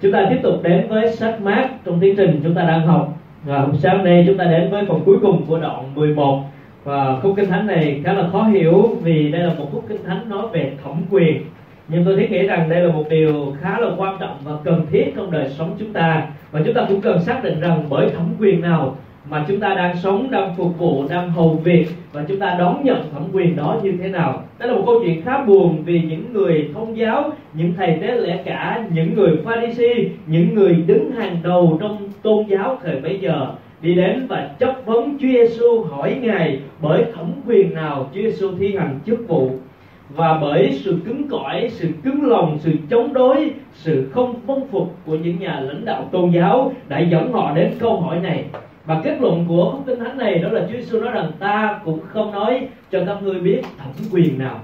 Chúng ta tiếp tục đến với sách mát trong tiến trình chúng ta đang học. Và sáng nay chúng ta đến với phần cuối cùng của đoạn 11 và khúc kinh thánh này khá là khó hiểu vì đây là một khúc kinh thánh nói về thẩm quyền. Nhưng tôi thiết nghĩ rằng đây là một điều khá là quan trọng và cần thiết trong đời sống chúng ta. Và chúng ta cũng cần xác định rằng bởi thẩm quyền nào mà chúng ta đang sống đang phục vụ đang hầu việc và chúng ta đón nhận thẩm quyền đó như thế nào? Đó là một câu chuyện khá buồn vì những người thông giáo những thầy tế lẽ cả những người pharisee những người đứng hàng đầu trong tôn giáo thời bấy giờ đi đến và chất vấn Chúa Giêsu hỏi ngài bởi thẩm quyền nào Chúa Giêsu thi hành chức vụ? Và bởi sự cứng cỏi, sự cứng lòng, sự chống đối, sự không vâng phục của những nhà lãnh đạo tôn giáo đã dẫn họ đến câu hỏi này và kết luận của khúc kinh thánh này đó là Chúa Giêsu nói rằng ta cũng không nói cho các ngươi biết thẩm quyền nào.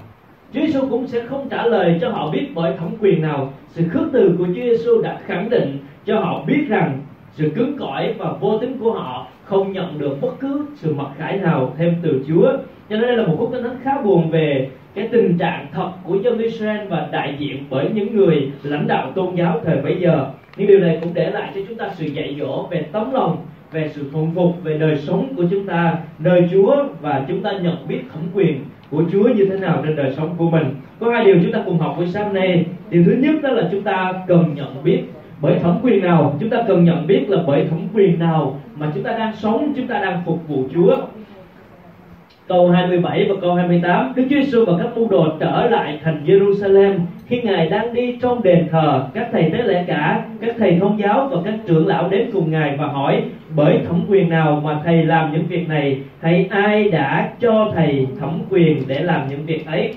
Chúa Giêsu cũng sẽ không trả lời cho họ biết bởi thẩm quyền nào. Sự khước từ của Chúa Giêsu đã khẳng định cho họ biết rằng sự cứng cỏi và vô tính của họ không nhận được bất cứ sự mặc khải nào thêm từ Chúa. Cho nên đây là một khúc kinh thánh khá buồn về cái tình trạng thật của dân Israel và đại diện bởi những người lãnh đạo tôn giáo thời bấy giờ. Nhưng điều này cũng để lại cho chúng ta sự dạy dỗ về tấm lòng về sự thuận phục về đời sống của chúng ta, nơi Chúa và chúng ta nhận biết thẩm quyền của Chúa như thế nào trên đời sống của mình. Có hai điều chúng ta cùng học buổi sáng nay. Điều thứ nhất đó là chúng ta cần nhận biết bởi thẩm quyền nào chúng ta cần nhận biết là bởi thẩm quyền nào mà chúng ta đang sống, chúng ta đang phục vụ Chúa câu 27 và câu 28 Đức Chúa Giêsu và các môn đồ trở lại thành Jerusalem khi ngài đang đi trong đền thờ. Các thầy tế lễ cả các thầy thông giáo và các trưởng lão đến cùng ngài và hỏi bởi thẩm quyền nào mà thầy làm những việc này? Hay ai đã cho thầy thẩm quyền để làm những việc ấy?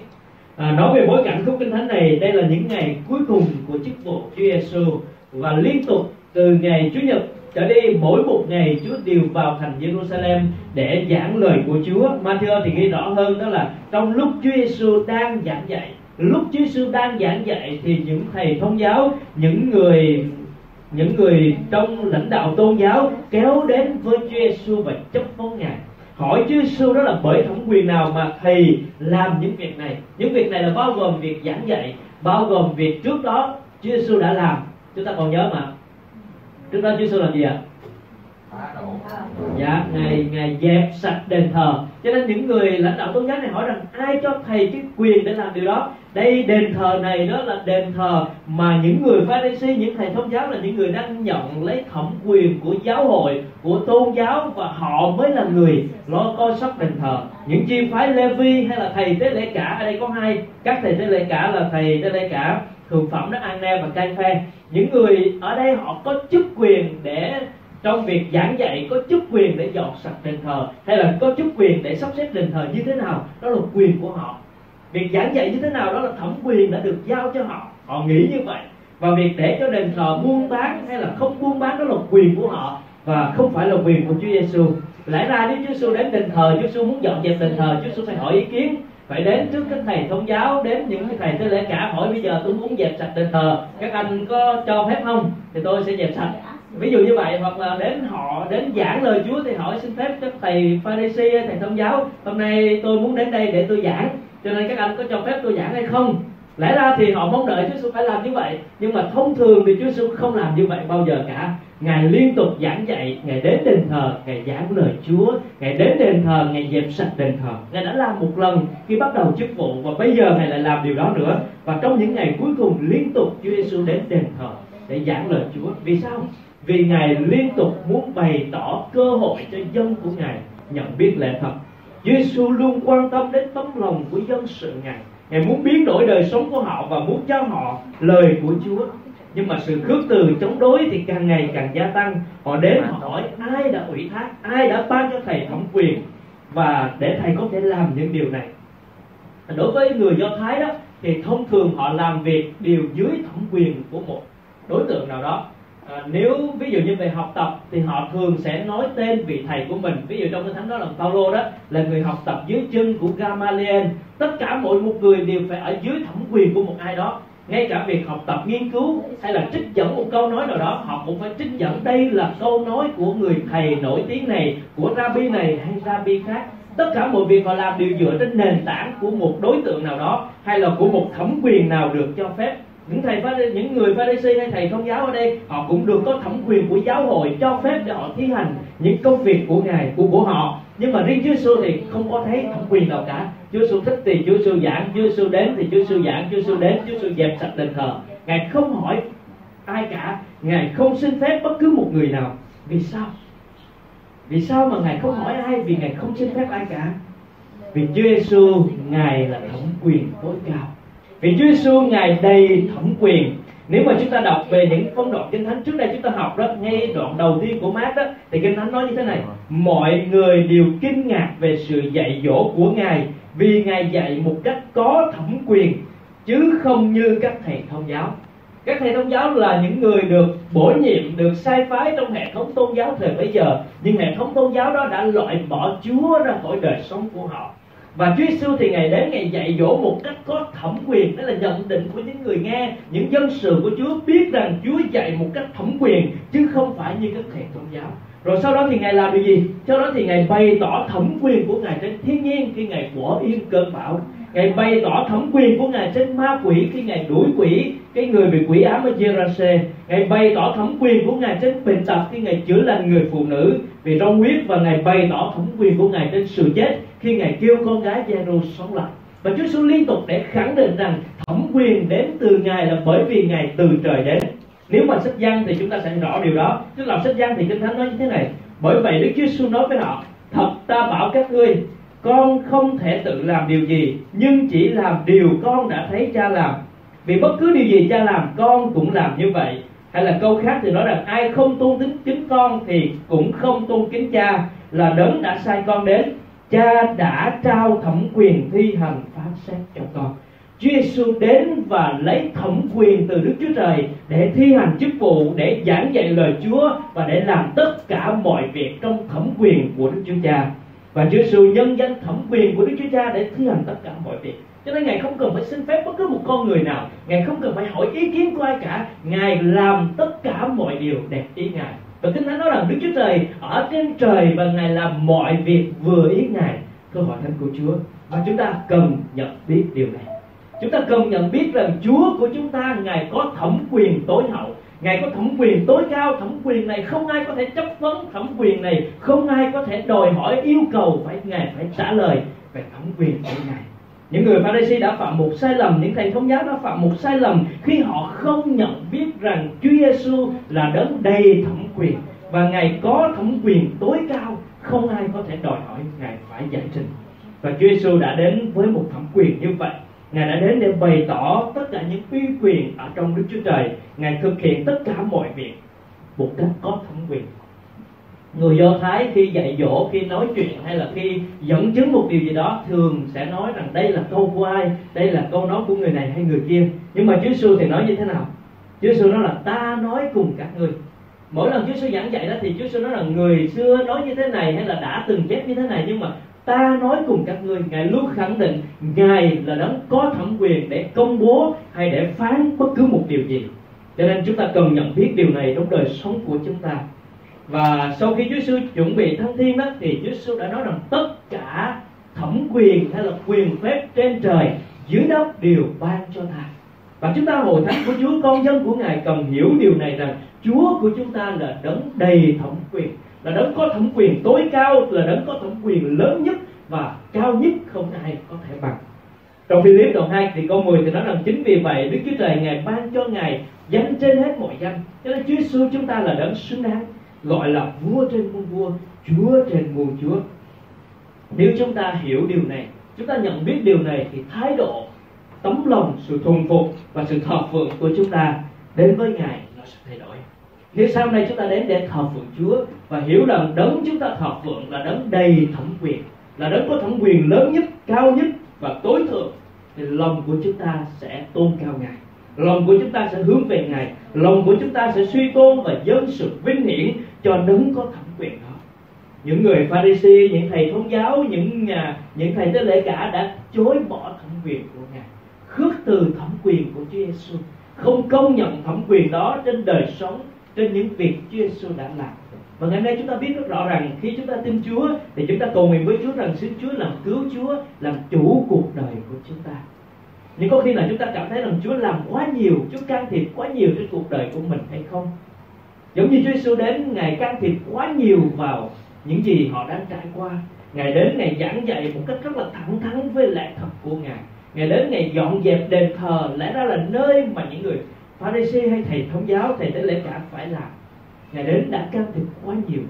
À, nói về bối cảnh khúc kinh thánh này đây là những ngày cuối cùng của chức vụ Chúa Giêsu và liên tục từ ngày Chủ nhật trở đi mỗi một ngày Chúa đều vào thành Jerusalem để giảng lời của Chúa. Matthew thì ghi rõ hơn đó là trong lúc Chúa Giêsu đang giảng dạy, lúc Chúa Giêsu đang giảng dạy thì những thầy thông giáo, những người những người trong lãnh đạo tôn giáo kéo đến với Chúa Giêsu và chấp vấn ngài. Hỏi Chúa Giêsu đó là bởi thẩm quyền nào mà thầy làm những việc này? Những việc này là bao gồm việc giảng dạy bao gồm việc trước đó Chúa Giêsu đã làm. Chúng ta còn nhớ mà trước đó Chúa Giêsu làm gì ạ? Dạ ngài ngài dẹp sạch đền thờ. Cho nên những người lãnh đạo tôn giáo này hỏi rằng ai cho thầy cái quyền để làm điều đó? Đây đền thờ này đó là đền thờ mà những người pharisee những thầy tôn giáo là những người đang nhận lấy thẩm quyền của giáo hội của tôn giáo và họ mới là người lo coi sóc đền thờ. Những chi phái Levi hay là thầy tế lễ cả ở đây có hai. Các thầy tế lễ cả là thầy tế lễ cả thường phẩm đó Anne và Cai Phe những người ở đây họ có chức quyền để, trong việc giảng dạy, có chức quyền để dọn sạch đền thờ, hay là có chức quyền để sắp xếp đền thờ như thế nào, đó là quyền của họ. Việc giảng dạy như thế nào, đó là thẩm quyền đã được giao cho họ. Họ nghĩ như vậy. Và việc để cho đền thờ buôn bán hay là không buôn bán, đó là quyền của họ, và không phải là quyền của Chúa Giêsu lẽ ra nếu Chúa Giêsu đến đền thờ, Chúa Giêsu muốn dọn dẹp đền thờ, Chúa Giêsu phải hỏi ý kiến phải đến trước các thầy thông giáo, đến những cái thầy tế lễ cả. Hỏi bây giờ tôi muốn dẹp sạch đền thờ, các anh có cho phép không? Thì tôi sẽ dẹp sạch. Ví dụ như vậy, hoặc là đến họ, đến giảng lời Chúa thì hỏi xin phép các thầy Pharisee thầy thông giáo, hôm nay tôi muốn đến đây để tôi giảng, cho nên các anh có cho phép tôi giảng hay không? Lẽ ra thì họ mong đợi Chúa Giêsu phải làm như vậy, nhưng mà thông thường thì Chúa Giêsu không làm như vậy bao giờ cả. Ngài liên tục giảng dạy, ngài đến đền thờ, ngài giảng lời Chúa, ngài đến đền thờ, ngài dẹp sạch đền thờ. Ngài đã làm một lần khi bắt đầu chức vụ và bây giờ ngài lại làm điều đó nữa. Và trong những ngày cuối cùng, liên tục Chúa Giêsu đến đền thờ để giảng lời Chúa. Vì sao? Vì ngài liên tục muốn bày tỏ cơ hội cho dân của ngài nhận biết lẽ thật. Giêsu luôn quan tâm đến tấm lòng của dân sự ngài ngài muốn biến đổi đời sống của họ và muốn cho họ lời của Chúa. Nhưng mà sự khước từ chống đối thì càng ngày càng gia tăng. Họ đến họ hỏi ai đã ủy thác? Ai đã ban cho thầy thẩm quyền và để thầy có thể làm những điều này? Đối với người do thái đó thì thông thường họ làm việc đều dưới thẩm quyền của một đối tượng nào đó. À, nếu ví dụ như về học tập thì họ thường sẽ nói tên vị thầy của mình. Ví dụ trong cái thánh đó là Paulo đó là người học tập dưới chân của Gamaliel tất cả mỗi một người đều phải ở dưới thẩm quyền của một ai đó. Ngay cả việc học tập nghiên cứu hay là trích dẫn một câu nói nào đó, họ cũng phải trích dẫn đây là câu nói của người thầy nổi tiếng này, của rabbi này hay rabbi khác. Tất cả mọi việc họ làm đều dựa trên nền tảng của một đối tượng nào đó hay là của một thẩm quyền nào được cho phép. Những thầy những người Pharisee hay thầy thông giáo ở đây, họ cũng được có thẩm quyền của giáo hội cho phép để họ thi hành những công việc của ngài, của của họ. Nhưng mà riêng Chúa Giêsu thì không có thấy thẩm quyền nào cả. Chúa Sư thích thì Chúa Sư giảng, Chúa Sư đến thì Chúa Sư giảng, Chúa Sư đến, Chúa Sư dẹp sạch đền thờ. Ngài không hỏi ai cả, ngài không xin phép bất cứ một người nào. Vì sao? Vì sao mà ngài không hỏi ai? Vì ngài không xin phép ai cả. Vì Chúa Giêsu, ngài là thẩm quyền tối cao. Vì Chúa Giêsu, ngài đầy thẩm quyền. Nếu mà chúng ta đọc về những phân đoạn kinh thánh trước đây chúng ta học đó, ngay đoạn đầu tiên của mát đó, thì kinh thánh nói như thế này. Mọi người đều kinh ngạc về sự dạy dỗ của ngài vì ngài dạy một cách có thẩm quyền, chứ không như các thầy thông giáo. Các thầy thông giáo là những người được bổ nhiệm, được sai phái trong hệ thống tôn giáo thời bấy giờ, nhưng hệ thống tôn giáo đó đã loại bỏ Chúa ra khỏi đời sống của họ. Và Chúa Giêsu thì ngày đến ngày dạy dỗ một cách có thẩm quyền, đó là nhận định của những người nghe, những dân sự của Chúa biết rằng Chúa dạy một cách thẩm quyền, chứ không phải như các thầy tôn giáo rồi sau đó thì ngài làm điều gì? Sau đó thì ngài bày tỏ thẩm quyền của ngài trên thiên nhiên khi ngài bỏ yên cơn bão. Ngài bày tỏ thẩm quyền của ngài trên ma quỷ khi ngài đuổi quỷ, cái người bị quỷ ám ở Gerase ngài bày tỏ thẩm quyền của ngài trên bệnh tật khi ngài chữa lành người phụ nữ. Vì rong huyết và ngài bày tỏ thẩm quyền của ngài trên sự chết khi ngài kêu con gái Giêsu sống lại. Và Chúa Giêsu liên tục để khẳng định rằng thẩm quyền đến từ ngài là bởi vì ngài từ trời đến nếu mà sách văn thì chúng ta sẽ rõ điều đó. Chứ làm sách văn thì kinh thánh nói như thế này, bởi vậy Đức Chúa Giêsu nói với họ, thật ta bảo các ngươi, con không thể tự làm điều gì, nhưng chỉ làm điều con đã thấy cha làm. Vì bất cứ điều gì cha làm, con cũng làm như vậy hay là câu khác thì nói rằng, ai không tôn tính kính con thì cũng không tôn kính cha, là đấng đã sai con đến. Cha đã trao thẩm quyền thi hành phán xét cho con. Chúa Giêsu đến và lấy thẩm quyền từ Đức Chúa Trời để thi hành chức vụ, để giảng dạy lời Chúa và để làm tất cả mọi việc trong thẩm quyền của Đức Chúa Cha. Và Chúa Giêsu nhân danh thẩm quyền của Đức Chúa Cha để thi hành tất cả mọi việc. Cho nên ngài không cần phải xin phép bất cứ một con người nào. Ngài không cần phải hỏi ý kiến của ai cả. Ngài làm tất cả mọi điều đẹp ý ngài. Và kinh thánh nói rằng Đức Chúa Trời ở trên trời và ngài làm mọi việc vừa ý ngài. Câu hỏi thánh của Chúa và chúng ta cần nhận biết điều này chúng ta cần nhận biết rằng Chúa của chúng ta, ngài có thẩm quyền tối hậu. Ngài có thẩm quyền tối cao. Thẩm quyền này không ai có thể chấp vấn. Thẩm quyền này không ai có thể đòi hỏi yêu cầu phải ngài phải trả lời về thẩm quyền của ngài. Những người Pharisee đã phạm một sai lầm, những thầy thống giáo đã phạm một sai lầm khi họ không nhận biết rằng Chúa Giêsu là đấng đầy thẩm quyền. Và ngài có thẩm quyền tối cao, không ai có thể đòi hỏi ngài phải giải trình. Và Chúa Giêsu đã đến với một thẩm quyền như vậy. Ngài đã đến để bày tỏ tất cả những uy quyền ở trong Đức Chúa Trời. Ngài thực hiện tất cả mọi việc một cách có thẩm quyền. Người Do Thái khi dạy dỗ, khi nói chuyện hay là khi dẫn chứng một điều gì đó thường sẽ nói rằng đây là câu của ai, đây là câu nói của người này hay người kia. Nhưng mà Chúa Giêsu thì nói như thế nào? Chúa Giêsu nói là ta nói cùng các ngươi. Mỗi lần Chúa Sư giảng dạy đó thì Chúa Sư nói là người xưa nói như thế này hay là đã từng chép như thế này nhưng mà ta nói cùng các ngươi, ngài luôn khẳng định ngài là đấng có thẩm quyền để công bố hay để phán bất cứ một điều gì. Cho nên chúng ta cần nhận biết điều này trong đời sống của chúng ta. Và sau khi Chúa Giêsu chuẩn bị thăng thiên đó, thì Chúa Giêsu đã nói rằng tất cả thẩm quyền hay là quyền phép trên trời, dưới đất đều ban cho ta. Và chúng ta hội thánh của Chúa, con dân của Ngài cần hiểu điều này rằng Chúa của chúng ta là đấng đầy thẩm quyền là đấng có thẩm quyền tối cao, là đấng có thẩm quyền lớn nhất và cao nhất không ai có thể bằng. Trong Philip đoạn 2 thì câu 10 thì nói rằng chính vì vậy Đức Chúa Trời ngài ban cho ngài danh trên hết mọi danh. Cho nên Chúa Giêsu chúng ta là đấng xứng đáng, gọi là vua trên muôn vua, Chúa trên muôn Chúa. Nếu chúng ta hiểu điều này, chúng ta nhận biết điều này thì thái độ, tấm lòng, sự thuần phục và sự thờ phượng của chúng ta đến với ngài nó sẽ thay đổi nếu sau này chúng ta đến để thờ phượng Chúa và hiểu rằng đấng chúng ta thờ phượng là đấng đầy thẩm quyền, là đấng có thẩm quyền lớn nhất, cao nhất và tối thượng thì lòng của chúng ta sẽ tôn cao Ngài. Lòng của chúng ta sẽ hướng về Ngài, lòng của chúng ta sẽ suy tôn và dâng sự vinh hiển cho đấng có thẩm quyền đó. Những người Pharisee, những thầy thống giáo, những nhà, những thầy tế lễ cả đã chối bỏ thẩm quyền của Ngài, khước từ thẩm quyền của Chúa Giêsu, không công nhận thẩm quyền đó trên đời sống trên những việc Chúa Giêsu đã làm. Và ngày nay chúng ta biết rất rõ rằng khi chúng ta tin Chúa thì chúng ta cầu nguyện với Chúa rằng xin Chúa làm cứu Chúa, làm chủ cuộc đời của chúng ta. Nhưng có khi là chúng ta cảm thấy rằng Chúa làm quá nhiều, Chúa can thiệp quá nhiều trên cuộc đời của mình hay không? Giống như Chúa Giêsu đến, ngài can thiệp quá nhiều vào những gì họ đang trải qua. Ngài đến, ngài giảng dạy một cách rất là thẳng thắn với lẽ thật của ngài. Ngài đến, ngài dọn dẹp đền thờ, lẽ ra là nơi mà những người Pharisee hay thầy thống giáo thầy tế lễ cả phải làm ngài đến đã can thiệp quá nhiều.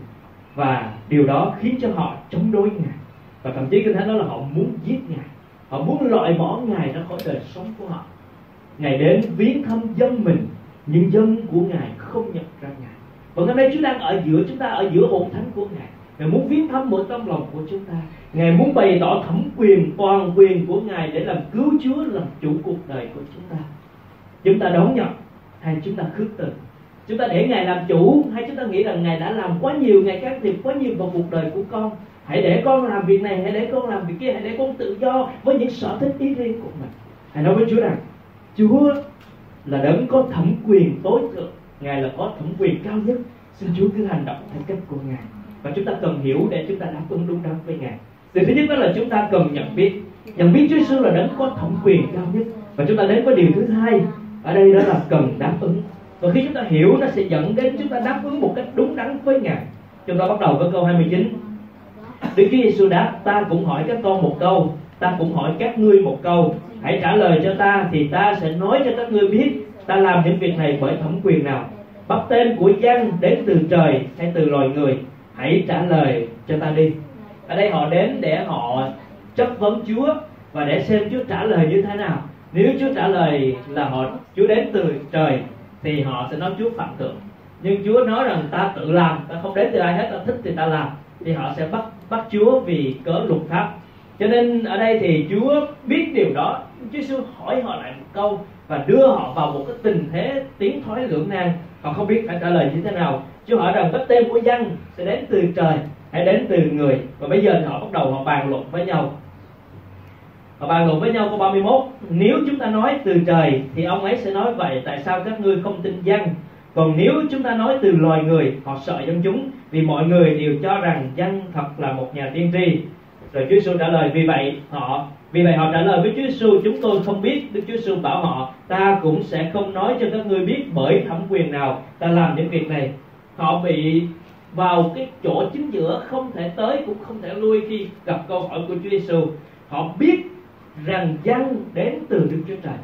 Và điều đó khiến cho họ chống đối ngài. Và thậm chí kinh thánh nói là họ muốn giết ngài. Họ muốn loại bỏ ngài ra khỏi đời sống của họ. Ngài đến viếng thăm dân mình nhưng dân của ngài không nhận ra ngài. Và hôm nay Chúa đang ở giữa chúng ta ở giữa hồn thánh của ngài. Ngài muốn viếng thăm mỗi tâm lòng của chúng ta. Ngài muốn bày tỏ thẩm quyền, toàn quyền của Ngài Để làm cứu Chúa, làm chủ cuộc đời của chúng ta. Chúng ta đón nhận hay chúng ta khước từ? Chúng ta để Ngài làm chủ Hay chúng ta nghĩ rằng Ngài đã làm quá nhiều Ngài can thiệp quá nhiều vào cuộc đời của con? Hãy để con làm việc này, hãy để con làm việc kia Hãy để con tự do với những sở thích ý riêng của mình. Hãy nói với Chúa rằng Chúa là đấng có thẩm quyền tối thượng. Ngài là có thẩm quyền cao nhất. Xin Chúa cứ hành động theo cách của Ngài. Và chúng ta cần hiểu để chúng ta đáp ứng đúng đắn với ngài. Điều thứ nhất đó là chúng ta cần nhận biết. Nhận biết Chúa Giêsu là đấng có thẩm quyền cao nhất. Và chúng ta đến với điều thứ hai ở đây đó là cần đáp ứng. Và khi chúng ta hiểu, nó sẽ dẫn đến chúng ta đáp ứng một cách đúng đắn với ngài. Chúng ta bắt đầu với câu 29 Đức Chúa Giêsu đáp, ta cũng hỏi các con một câu, ta cũng hỏi các ngươi một câu. Hãy trả lời cho ta thì ta sẽ nói cho các ngươi biết ta làm những việc này bởi thẩm quyền nào. Bắt tên của dân đến từ trời hay từ loài người? Hãy trả lời cho ta đi. Ở đây họ đến để họ chất vấn Chúa và để xem Chúa trả lời như thế nào nếu Chúa trả lời là họ, Chúa đến từ trời, thì họ sẽ nói Chúa phạm thượng. Nhưng Chúa nói rằng ta tự làm, ta không đến từ ai hết, ta thích thì ta làm, thì họ sẽ bắt bắt Chúa vì cớ luật pháp. Cho nên ở đây thì Chúa biết điều đó. Chúa Giêsu hỏi họ lại một câu và đưa họ vào một cái tình thế tiến thoái lưỡng nan. Họ không biết phải trả lời như thế nào. Chúa hỏi rằng cái tên của dân sẽ đến từ trời hay đến từ người? Và bây giờ thì họ bắt đầu họ bàn luận với nhau họ bàn luận với nhau câu 31 nếu chúng ta nói từ trời thì ông ấy sẽ nói vậy, tại sao các ngươi không tin dân? Còn nếu chúng ta nói từ loài người, họ sợ dân chúng, vì mọi người đều cho rằng dân thật là một nhà tiên tri. Rồi Chúa Giêsu trả lời, vì vậy họ, vì vậy họ trả lời với Chúa Giêsu chúng tôi không biết Đức Chúa Giêsu bảo họ, ta cũng sẽ không nói cho các ngươi biết bởi thẩm quyền nào ta làm những việc này. Họ bị vào cái chỗ chính giữa, không thể tới cũng không thể lui khi gặp câu hỏi của Chúa Giêsu họ biết rằng dân đến từ Đức Chúa Trời.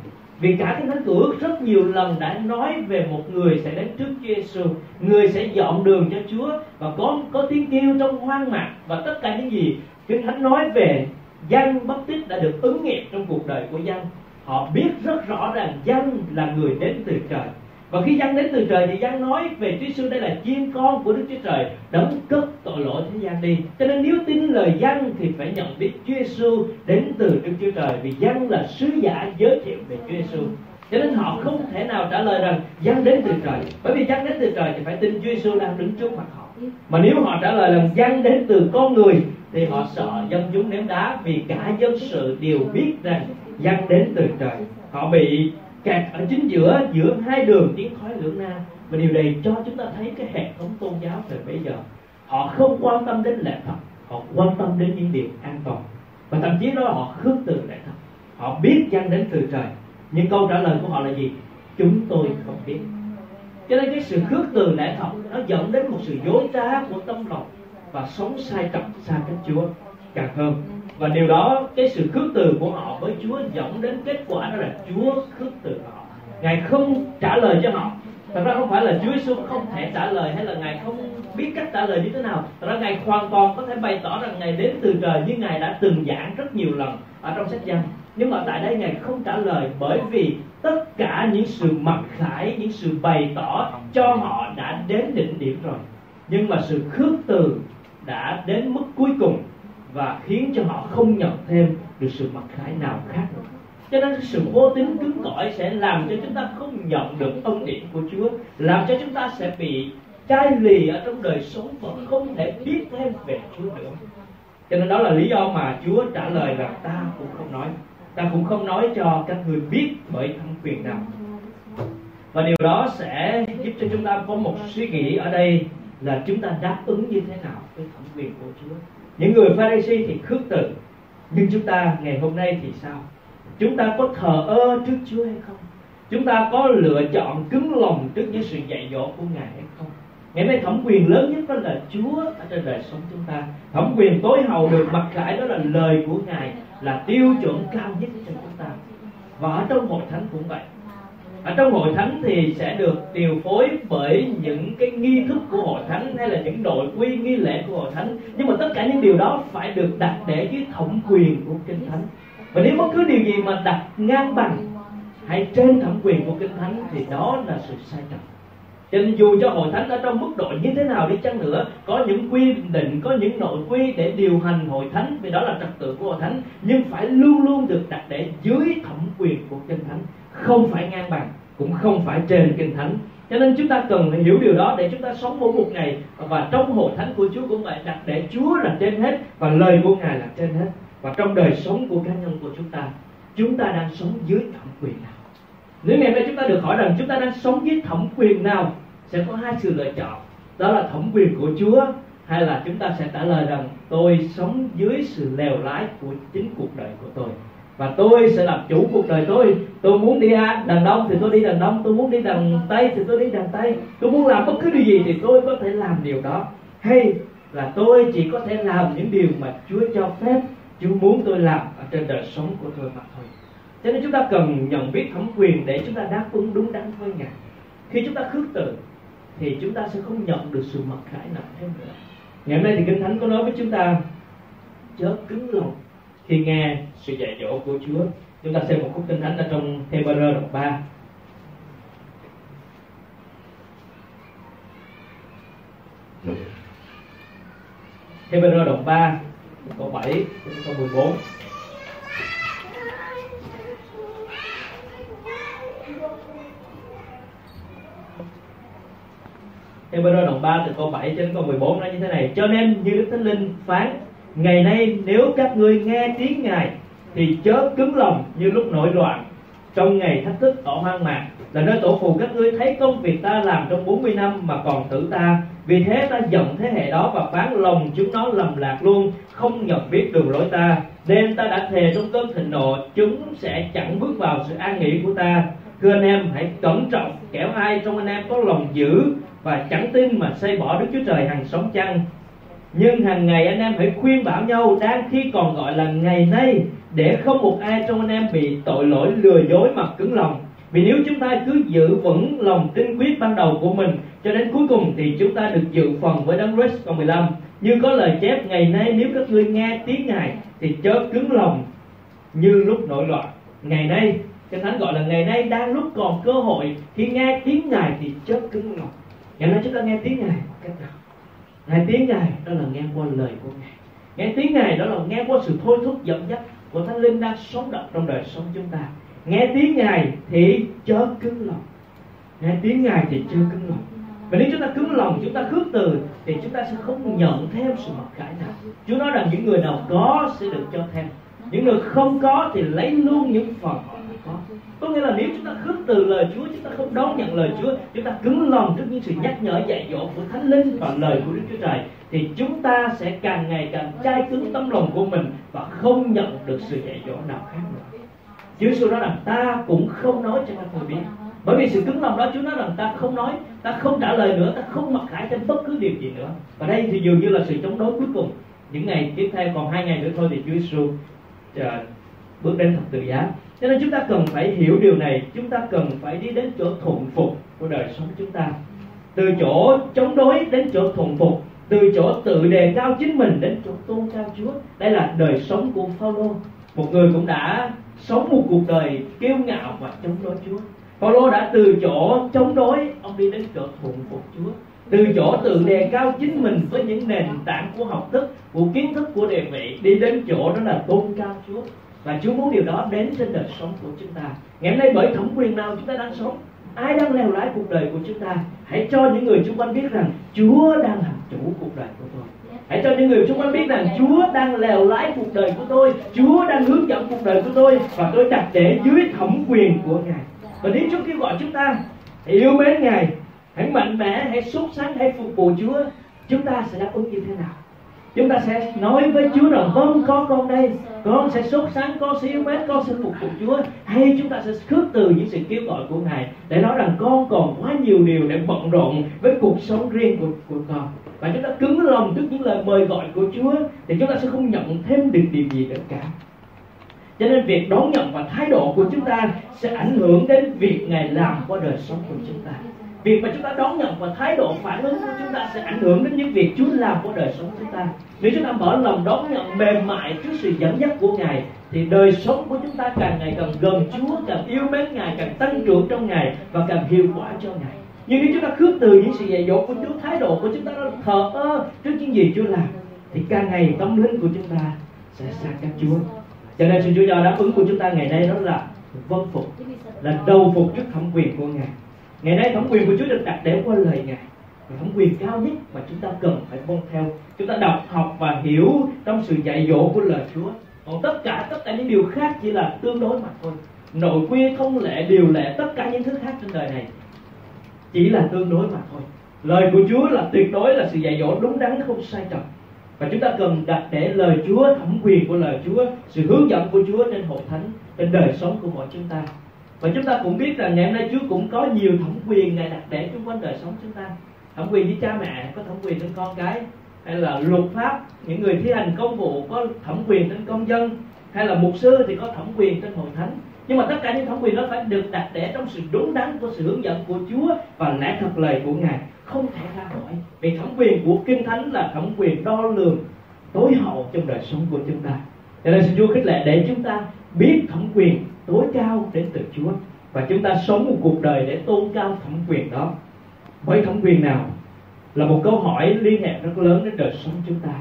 Vì cả cái thánh cửa rất nhiều lần đã nói về một người sẽ đến trước Chúa Giêsu người sẽ dọn đường cho Chúa và có có tiếng kêu trong hoang mạc và tất cả những gì Kinh Thánh nói về dân bất tích đã được ứng nghiệm trong cuộc đời của dân. Họ biết rất rõ ràng dân là người đến từ trời và khi dân đến từ trời thì dân nói về Chúa Giêsu đây là chiên con của Đức Chúa Trời đấng cất tội lỗi thế gian đi. Cho nên nếu tin lời dân thì phải nhận biết Chúa Giêsu đến từ Đức Chúa Trời, vì dân là sứ giả giới thiệu về Chúa Giêsu cho nên họ không thể nào trả lời rằng dân đến từ trời, bởi vì dân đến từ trời thì phải tin Chúa Giêsu đang đứng trước mặt họ. Mà nếu họ trả lời rằng dân đến từ con người thì họ sợ dân chúng ném đá vì cả dân sự đều biết rằng dân đến từ trời. Họ bị kẹt ở chính giữa giữa hai đường tiến khói lưỡng nan. Và điều này cho chúng ta thấy cái hệ thống tôn giáo thời bây giờ. Họ không quan tâm đến lẽ thật, họ quan tâm đến những điều an toàn. Và thậm chí đó họ khước từ lẽ thật. Họ biết chăng đến từ trời. Nhưng câu trả lời của họ là gì? Chúng tôi không biết. Cho nên cái sự khước từ lẽ thật, nó dẫn đến một sự dối trá của tâm lòng và sống sai trọng xa cách Chúa. Càng hơn và điều đó, cái sự khước từ của họ với Chúa dẫn đến kết quả đó là Chúa khước từ họ. Ngài không trả lời cho họ. Thật ra không phải là Chúa Giêsu không thể trả lời hay là Ngài không biết cách trả lời như thế nào. Thật ra Ngài hoàn toàn có thể bày tỏ rằng Ngài đến từ trời như Ngài đã từng giảng rất nhiều lần ở trong sách dân nhưng mà tại đây Ngài không trả lời bởi vì tất cả những sự mặc khải, những sự bày tỏ cho họ đã đến đỉnh điểm rồi. Nhưng mà sự khước từ đã đến mức cuối cùng và khiến cho họ không nhận thêm được sự mặc khải nào khác nữa. Cho nên sự vô tính cứng cỏi sẽ làm cho chúng ta không nhận được ân điển của Chúa, làm cho chúng ta sẽ bị chai lì ở trong đời sống và không thể biết thêm về Chúa nữa. Cho nên đó là lý do mà Chúa trả lời rằng ta cũng không nói. Ta cũng không nói cho các người biết bởi thẩm quyền nào. Và điều đó sẽ giúp cho chúng ta có một suy nghĩ ở đây là chúng ta đáp ứng như thế nào với thẩm quyền của Chúa những người Pharisee thì khước từ, nhưng chúng ta ngày hôm nay thì sao? Chúng ta có thờ ơ trước Chúa hay không? Chúng ta có lựa chọn cứng lòng trước những sự dạy dỗ của Ngài hay không? Ngày nay thẩm quyền lớn nhất đó là Chúa ở trên đời sống chúng ta. Thẩm quyền tối hậu được mặc khải đó là lời của Ngài là tiêu chuẩn cao nhất cho chúng ta. Và ở trong hội thánh cũng vậy ở trong hội thánh thì sẽ được điều phối bởi những cái nghi thức của hội thánh hay là những nội quy nghi lễ của hội thánh. Nhưng mà tất cả những điều đó phải được đặt để dưới thẩm quyền của kinh thánh. Và nếu bất cứ điều gì mà đặt ngang bằng hay trên thẩm quyền của kinh thánh thì đó là sự sai trật cho nên dù cho hội thánh ở trong mức độ như thế nào đi chăng nữa, có những quy định, có những nội quy để điều hành hội thánh, vì đó là trật tự của hội thánh, nhưng phải luôn luôn được đặt để dưới thẩm quyền của kinh thánh không phải ngang bằng, cũng không phải trên kinh thánh. Cho nên chúng ta cần phải hiểu điều đó để chúng ta sống mỗi một ngày, và trong hội thánh của Chúa cũng vậy, đặt để Chúa là trên hết, và lời của Ngài là trên hết. Và trong đời sống của cá nhân của chúng ta chúng ta đang sống dưới thẩm quyền nào? Nếu ngày hôm nay chúng ta được hỏi rằng chúng ta đang sống dưới thẩm quyền nào, sẽ có hai sự lựa chọn. Đó là thẩm quyền của Chúa, hay là chúng ta sẽ trả lời rằng, tôi sống dưới sự lèo lái của chính cuộc đời của tôi và tôi sẽ làm chủ cuộc đời tôi. Tôi muốn đi à, đàn đông thì tôi đi đàn đông, tôi muốn đi đàn tây thì tôi đi đàn tây. Tôi muốn làm bất cứ điều gì thì tôi có thể làm điều đó. Hay là tôi chỉ có thể làm những điều mà Chúa cho phép Chúa muốn tôi làm ở trên đời sống của tôi mà thôi. Cho nên chúng ta cần nhận biết thẩm quyền để chúng ta đáp ứng đúng đắn với ngài. Khi chúng ta khước từ, thì chúng ta sẽ không nhận được sự mặc khải nào thêm nữa. Ngày hôm nay thì kinh thánh có nói với chúng ta, chớ cứng lòng khi nghe sự dạy dỗ của Chúa, chúng ta xem một khúc kinh thánh ở trong Hebrew đoạn 3 Hebrew đoạn 3 câu 7 câu 14 Hebrew đoạn 3 từ câu 7 đến câu 14 nói như thế này. Cho nên như Đức Thánh Linh phán Ngày nay nếu các ngươi nghe tiếng Ngài, Thì chớ cứng lòng như lúc nổi loạn. Trong ngày thách thức ở hoang mạc, Là nơi tổ phụ các ngươi thấy công việc ta làm trong 40 năm mà còn tử ta. Vì thế ta giận thế hệ đó và bán lòng chúng nó lầm lạc luôn, Không nhận biết đường lối ta. Nên ta đã thề trong cơn thịnh nộ, Chúng sẽ chẳng bước vào sự an nghỉ của ta. Thưa anh em, hãy cẩn trọng, Kẻo ai trong anh em có lòng dữ Và chẳng tin mà xây bỏ Đức Chúa Trời hàng sống chăng? Nhưng hàng ngày anh em phải khuyên bảo nhau, đang khi còn gọi là ngày nay, để không một ai trong anh em bị tội lỗi lừa dối mà cứng lòng. Vì nếu chúng ta cứ giữ vững lòng tin quyết ban đầu của mình, cho đến cuối cùng thì chúng ta được dự phần với đấng Christ câu 15 như có lời chép, ngày nay nếu các ngươi nghe tiếng ngài thì chớ cứng lòng như lúc nổi loạn. Ngày nay, cái thánh gọi là ngày nay đang lúc còn cơ hội, khi nghe tiếng ngài thì chớ cứng lòng. Ngày nay chúng ta nghe tiếng ngài cách nào? Nghe tiếng ngài đó là nghe qua lời của ngài. Nghe tiếng ngài đó là nghe qua sự thôi thúc dẫn dắt của thánh linh đang sống động trong đời sống chúng ta. Nghe tiếng ngài thì chớ cứng lòng. Nghe tiếng ngài thì chớ cứng lòng. Và nếu chúng ta cứng lòng, chúng ta khước từ, thì chúng ta sẽ không nhận thêm sự mặc khải nào. Chúa nói rằng những người nào có sẽ được cho thêm. Những người không có thì lấy luôn những phần họ đã có có nghĩa là nếu chúng ta khước từ lời Chúa, chúng ta không đón nhận lời Chúa, chúng ta cứng lòng trước những sự nhắc nhở dạy dỗ của Thánh Linh và lời của Đức Chúa Trời, thì chúng ta sẽ càng ngày càng chai cứng tấm lòng của mình và không nhận được sự dạy dỗ nào khác nữa. Chúa Giêsu nói rằng, ta cũng không nói cho các người biết. Bởi vì sự cứng lòng đó, Chúa nói rằng, ta không nói, ta không trả lời nữa, ta không mặc khải trên bất cứ điều gì nữa. Và đây thì dường như là sự chống đối cuối cùng. Những ngày tiếp theo, còn hai ngày nữa thôi thì Chúa Giêsu ờ, bước đến thập tự giá cho nên chúng ta cần phải hiểu điều này. Chúng ta cần phải đi đến chỗ thuận phục của đời sống chúng ta. Từ chỗ chống đối đến chỗ thuận phục. Từ chỗ tự đề cao chính mình đến chỗ tôn cao Chúa. Đây là đời sống của Phaolô. Một người cũng đã sống một cuộc đời kiêu ngạo và chống đối Chúa. Phaolô đã từ chỗ chống đối, ông đi đến chỗ thuận phục Chúa. Từ chỗ tự đề cao chính mình với những nền tảng của học thức, của kiến thức, của địa vị, đi đến chỗ đó là tôn cao Chúa và Chúa muốn điều đó đến trên đời sống của chúng ta. Ngày hôm nay bởi thẩm quyền nào chúng ta đang sống, ai đang leo lái cuộc đời của chúng ta, hãy cho những người xung quanh biết rằng Chúa đang làm chủ cuộc đời của tôi. Hãy cho những người xung quanh biết rằng Chúa đang lèo lái cuộc đời của tôi, Chúa đang hướng dẫn cuộc đời của tôi và tôi đặt để dưới thẩm quyền của Ngài. Và nếu Chúa kêu gọi chúng ta, hãy yêu mến Ngài, hãy mạnh mẽ, hãy sốt sáng hãy phục vụ Chúa, chúng ta sẽ đáp ứng như thế nào? Chúng ta sẽ nói với Chúa rằng vâng có con đây, con sẽ sốt sáng con sẽ yêu mến con sẽ phục vụ Chúa. Hay chúng ta sẽ khước từ những sự kêu gọi của Ngài để nói rằng, con còn quá nhiều điều để bận rộn với cuộc sống riêng của của con. Và chúng ta cứng lòng trước những lời mời gọi của Chúa thì chúng ta sẽ không nhận thêm được điều gì nữa cả. Cho nên việc đón nhận và thái độ của chúng ta sẽ ảnh hưởng đến việc ngài làm qua đời sống của chúng ta việc mà chúng ta đón nhận và thái độ phản ứng của chúng ta sẽ ảnh hưởng đến những việc Chúa làm của đời sống chúng ta. Nếu chúng ta mở lòng đón nhận, mềm mại trước sự dẫn dắt của Ngài, thì đời sống của chúng ta càng ngày càng gần Chúa, càng yêu mến Ngài, càng tăng trưởng trong Ngài và càng hiệu quả cho Ngài. Nhưng nếu chúng ta khước từ những sự dạy dỗ của Chúa, thái độ của chúng ta nó thờ ơ trước những gì Chúa làm, thì càng ngày tâm linh của chúng ta sẽ xa cách Chúa. Cho nên sự Chúa cho đáp ứng của chúng ta ngày nay đó là vâng phục, là đầu phục trước thẩm quyền của ngài ngày nay thẩm quyền của Chúa được đặt để qua lời ngài. Và thẩm quyền cao nhất mà chúng ta cần phải vâng theo. Chúng ta đọc, học và hiểu trong sự dạy dỗ của lời Chúa. Còn tất cả tất cả những điều khác chỉ là tương đối mà thôi. Nội quy, thông lệ, điều lệ, tất cả những thứ khác trên đời này chỉ là tương đối mà thôi. Lời của Chúa là tuyệt đối là sự dạy dỗ đúng đắn, không sai trật và chúng ta cần đặt để lời Chúa, thẩm quyền của lời Chúa, sự hướng dẫn của Chúa trên hội thánh, trên đời sống của mỗi chúng ta và chúng ta cũng biết rằng ngày hôm nay Chúa cũng có nhiều thẩm quyền ngài đặt để chung quanh đời sống chúng ta. Thẩm quyền với cha mẹ, có thẩm quyền trên con cái, hay là luật pháp. Những người thi hành công vụ có thẩm quyền trên công dân, hay là mục sư thì có thẩm quyền trên hội thánh. Nhưng mà tất cả những thẩm quyền đó phải được đặt để trong sự đúng đắn của sự hướng dẫn của Chúa và lẽ thật lời của Ngài, không thể ra khỏi. Vì thẩm quyền của kinh thánh là thẩm quyền đo lường, tối hậu trong đời sống của chúng ta. Cho nên xin Chúa khích lệ để chúng ta biết thẩm quyền tối cao đến từ Chúa. Và chúng ta sống một cuộc đời để tôn cao thẩm quyền đó. Với thẩm quyền nào là một câu hỏi liên hệ rất lớn đến đời sống chúng ta.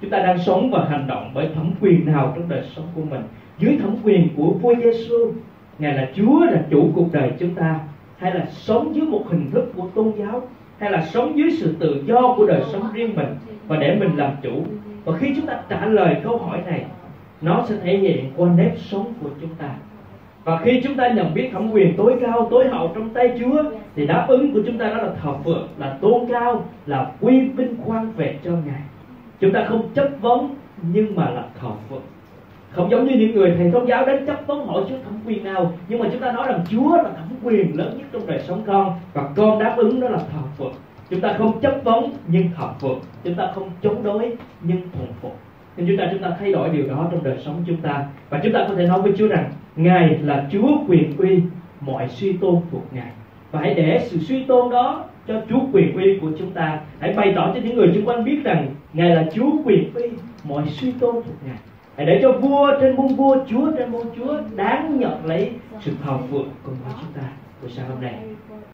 Chúng ta đang sống và hành động bởi thẩm quyền nào trong đời sống của mình. Dưới thẩm quyền của vua Giêsu ngài là Chúa là chủ cuộc đời chúng ta. Hay là sống dưới một hình thức của tôn giáo, hay là sống dưới sự tự do của đời sống riêng mình và để mình làm chủ. Và khi chúng ta trả lời câu hỏi này, nó sẽ thể hiện qua nếp sống của chúng ta và khi chúng ta nhận biết thẩm quyền tối cao, tối hậu trong tay Chúa, thì đáp ứng của chúng ta đó là thờ phượng, là tôn cao, là quy vinh khoan về cho Ngài. Chúng ta không chấp vấn nhưng mà là thờ phượng. Không giống như những người thầy tôn giáo đến chấp vấn hỏi Chúa thẩm quyền nào, nhưng mà chúng ta nói rằng Chúa là thẩm quyền lớn nhất trong đời sống con, và con đáp ứng đó là thờ phượng. Chúng ta không chấp vấn nhưng thờ phượng. Chúng ta không chống đối, nhưng thuần phục. Nên chúng ta chúng ta thay đổi điều đó trong đời sống chúng ta. Và chúng ta có thể nói với Chúa rằng Ngài là Chúa quyền uy, mọi suy tôn thuộc Ngài. Và hãy để sự suy tôn đó cho Chúa quyền uy của chúng ta. Hãy bày tỏ cho những người xung quanh biết rằng Ngài là Chúa quyền uy, mọi suy tôn thuộc Ngài. Hãy để cho vua trên muôn vua, chúa trên muôn chúa đáng nhận lấy sự thờ phượng cùng với chúng ta buổi sáng hôm nay.